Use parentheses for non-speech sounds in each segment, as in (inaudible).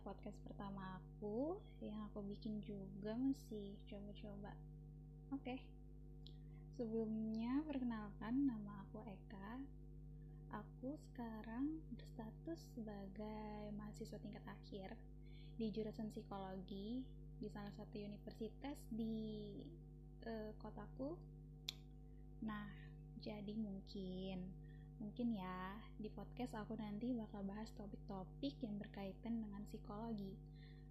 podcast pertama aku yang aku bikin juga masih coba-coba. Oke. Okay. Sebelumnya perkenalkan nama aku Eka. Aku sekarang berstatus sebagai mahasiswa tingkat akhir di jurusan psikologi di salah satu universitas di uh, kotaku. Nah, jadi mungkin Mungkin ya, di podcast aku nanti bakal bahas topik-topik yang berkaitan dengan psikologi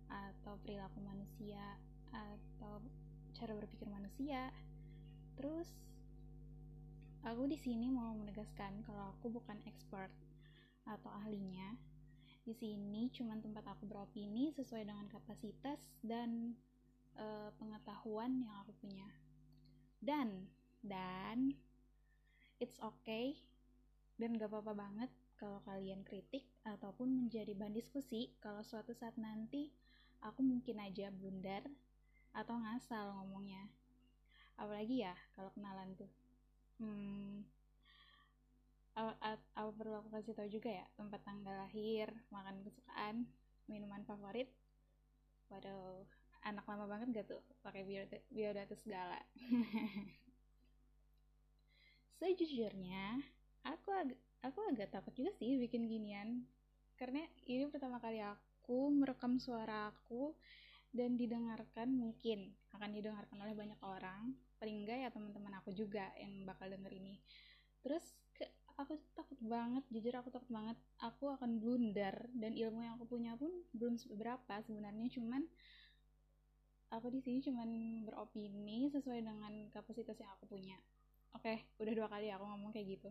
atau perilaku manusia atau cara berpikir manusia. Terus aku di sini mau menegaskan kalau aku bukan expert atau ahlinya. Di sini cuma tempat aku beropini sesuai dengan kapasitas dan uh, pengetahuan yang aku punya. Dan dan it's okay dan gak apa-apa banget kalau kalian kritik ataupun menjadi bahan diskusi kalau suatu saat nanti aku mungkin aja blunder atau ngasal ngomongnya. Apalagi ya kalau kenalan tuh. Hmm, aku perlu aku kasih tahu juga ya tempat tanggal lahir, makan kesukaan, minuman favorit. Waduh, anak lama banget gak tuh pakai biodata segala. (laughs) Sejujurnya, aku agak aku agak takut juga sih bikin ginian. Karena ini pertama kali aku merekam suara aku dan didengarkan mungkin akan didengarkan oleh banyak orang. Paling enggak ya teman-teman aku juga yang bakal denger ini. Terus ke, aku takut banget jujur aku takut banget. Aku akan blunder dan ilmu yang aku punya pun belum seberapa sebenarnya. Cuman aku di sini cuman beropini sesuai dengan kapasitas yang aku punya. Oke udah dua kali aku ngomong kayak gitu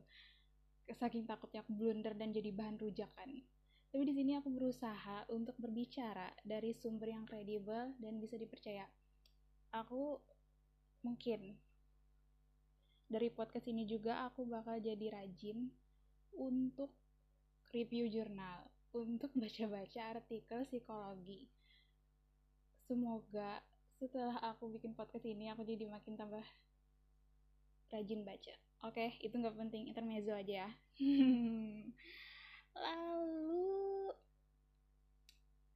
saking takutnya aku blunder dan jadi bahan rujakan. Tapi di sini aku berusaha untuk berbicara dari sumber yang kredibel dan bisa dipercaya. Aku mungkin dari podcast ini juga aku bakal jadi rajin untuk review jurnal, untuk (laughs) baca-baca artikel psikologi. Semoga setelah aku bikin podcast ini aku jadi makin tambah rajin baca. Oke, okay, itu nggak penting, intermezzo aja ya. (laughs) Lalu,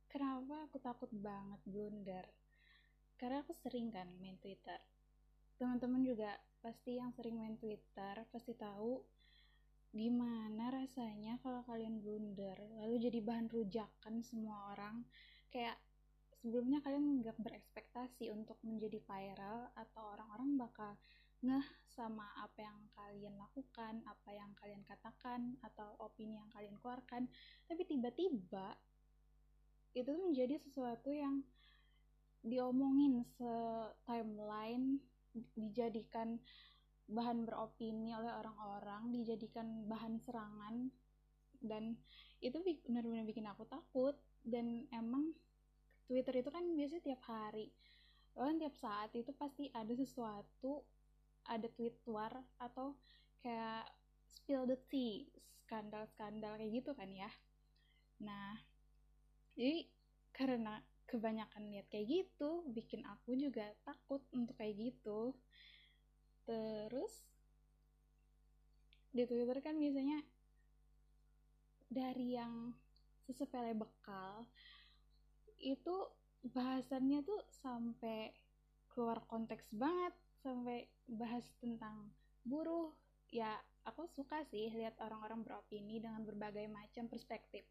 kenapa aku takut banget blunder? Karena aku sering kan main Twitter. Teman-teman juga pasti yang sering main Twitter pasti tahu gimana rasanya kalau kalian blunder lalu jadi bahan rujakan semua orang kayak sebelumnya kalian nggak berekspektasi untuk menjadi viral atau orang-orang bakal ngeh sama apa yang kalian lakukan, apa yang kalian katakan, atau opini yang kalian keluarkan, tapi tiba-tiba itu menjadi sesuatu yang diomongin se-timeline, dijadikan bahan beropini oleh orang-orang, dijadikan bahan serangan, dan itu benar-benar bikin aku takut, dan emang Twitter itu kan biasanya tiap hari, bahkan tiap saat itu pasti ada sesuatu ada tweet war atau kayak spill the tea skandal-skandal kayak gitu kan ya. Nah jadi karena kebanyakan lihat kayak gitu bikin aku juga takut untuk kayak gitu. Terus di Twitter kan biasanya dari yang sesepele bekal itu bahasannya tuh sampai keluar konteks banget sampai bahas tentang buruh. Ya aku suka sih lihat orang-orang beropini dengan berbagai macam perspektif.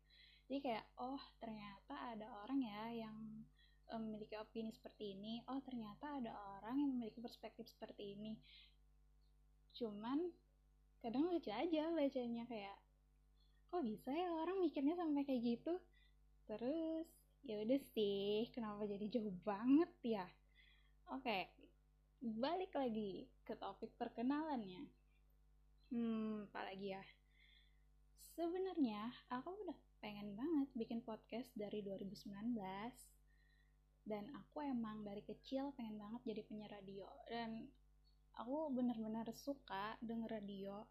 Jadi kayak oh ternyata ada orang ya yang memiliki opini seperti ini. Oh ternyata ada orang yang memiliki perspektif seperti ini. Cuman kadang lucu aja bacanya kayak kok bisa ya orang mikirnya sampai kayak gitu? Terus ya udah sih kenapa jadi jauh banget ya? Oke okay, balik lagi ke topik perkenalannya. Hmm, apalagi ya? Sebenarnya aku udah pengen banget bikin podcast dari 2019 dan aku emang dari kecil pengen banget jadi penyiar radio dan aku bener-bener suka denger radio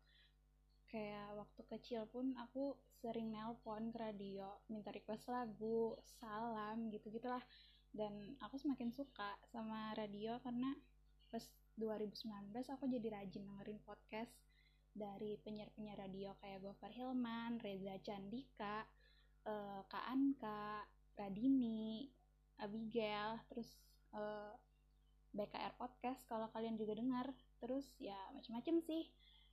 kayak waktu kecil pun aku sering nelpon ke radio minta request lagu salam gitu gitulah dan aku semakin suka sama radio karena pas 2019 aku jadi rajin dengerin podcast dari penyiar-penyiar radio kayak Gofar Hilman, Reza Candika, uh, Kak Anka, Radini, Abigail, terus uh, eh, BKR Podcast kalau kalian juga dengar. Terus ya macam-macam sih.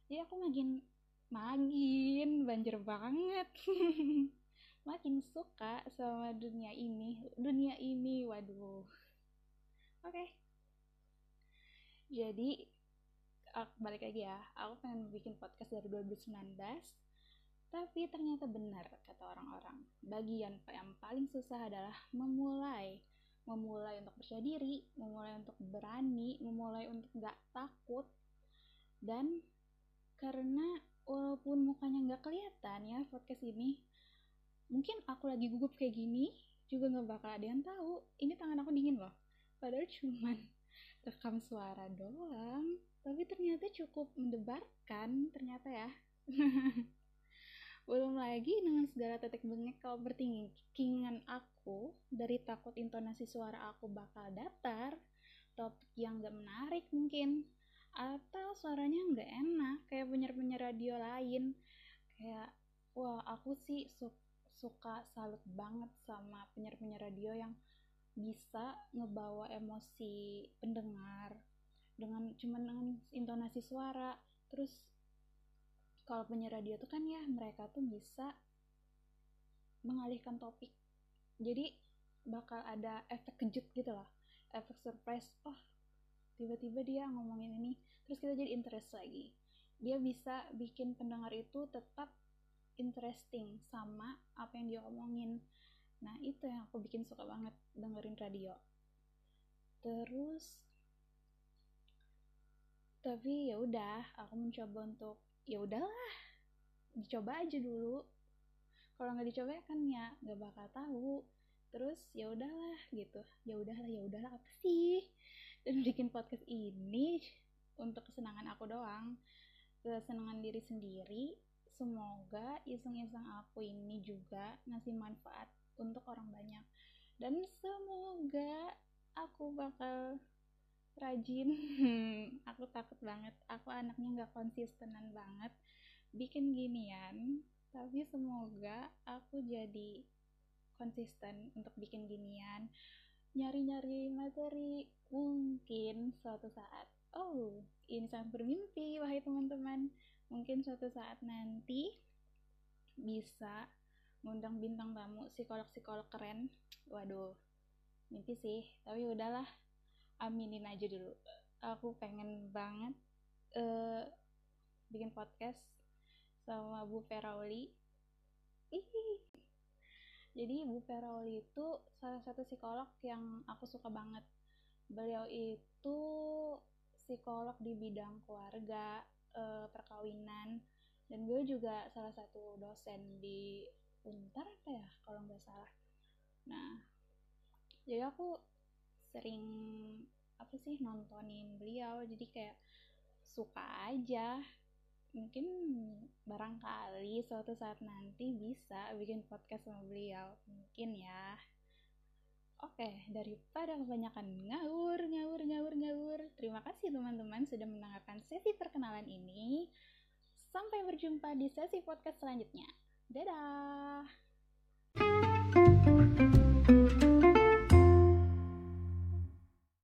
Jadi aku makin makin banjir banget. (laughs) makin suka sama dunia ini. Dunia ini, waduh. Oke. Okay. Jadi balik lagi ya, aku pengen bikin podcast dari 2019 tapi ternyata benar kata orang-orang. Bagian yang paling susah adalah memulai. Memulai untuk percaya diri, memulai untuk berani, memulai untuk gak takut. Dan karena walaupun mukanya gak kelihatan ya podcast ini, mungkin aku lagi gugup kayak gini, juga gak bakal ada yang tahu. Ini tangan aku dingin loh. Padahal cuman rekam suara doang. Tapi ternyata cukup mendebarkan ternyata ya. (laughs) Belum lagi dengan segala tetek bengek kalau bertingkingan aku dari takut intonasi suara aku bakal datar, topik yang gak menarik mungkin, atau suaranya gak enak kayak penyiar-penyiar radio lain. Kayak, wah aku sih su suka salut banget sama penyiar-penyiar radio yang bisa ngebawa emosi pendengar dengan cuman dengan intonasi suara. Terus kalau penyiar radio tuh kan ya mereka tuh bisa mengalihkan topik. Jadi bakal ada efek kejut gitu loh efek surprise oh tiba-tiba dia ngomongin ini. Terus kita jadi interest lagi. Dia bisa bikin pendengar itu tetap interesting sama apa yang dia omongin nah itu yang aku bikin suka banget dengerin radio. Terus tapi ya udah aku mencoba untuk ya udahlah dicoba aja dulu. Kalau nggak dicoba kan ya nggak bakal tahu. Terus ya udahlah gitu. Ya udahlah ya udahlah apa sih? Dan bikin podcast ini untuk kesenangan aku doang. Kesenangan diri sendiri. Semoga iseng-iseng aku ini juga ngasih manfaat untuk orang banyak. Dan semoga aku bakal rajin. (laughs) Aku takut banget. Aku anaknya nggak konsistenan banget. Bikin ginian tapi semoga aku jadi konsisten untuk bikin ginian. Nyari-nyari materi mungkin suatu saat. Oh ini sangat bermimpi wahai teman-teman. Mungkin suatu saat nanti bisa ngundang bintang tamu psikolog-psikolog keren. Waduh mimpi sih. Tapi udahlah aminin aja dulu. Aku pengen banget uh, bikin podcast sama Bu Ferauli. Jadi Bu Ferauli itu salah satu psikolog yang aku suka banget. Beliau itu psikolog di bidang keluarga uh, perkawinan. Dan beliau juga salah satu dosen di Untar apa ya kalau nggak salah. Nah jadi aku sering apa sih nontonin beliau. Jadi kayak suka aja. Mungkin barangkali suatu saat nanti bisa bikin podcast sama beliau. Mungkin ya. Oke daripada kebanyakan ngawur ngawur ngawur ngawur. Terima kasih teman-teman sudah mendengarkan sesi perkenalan ini. Sampai berjumpa di sesi podcast selanjutnya dadah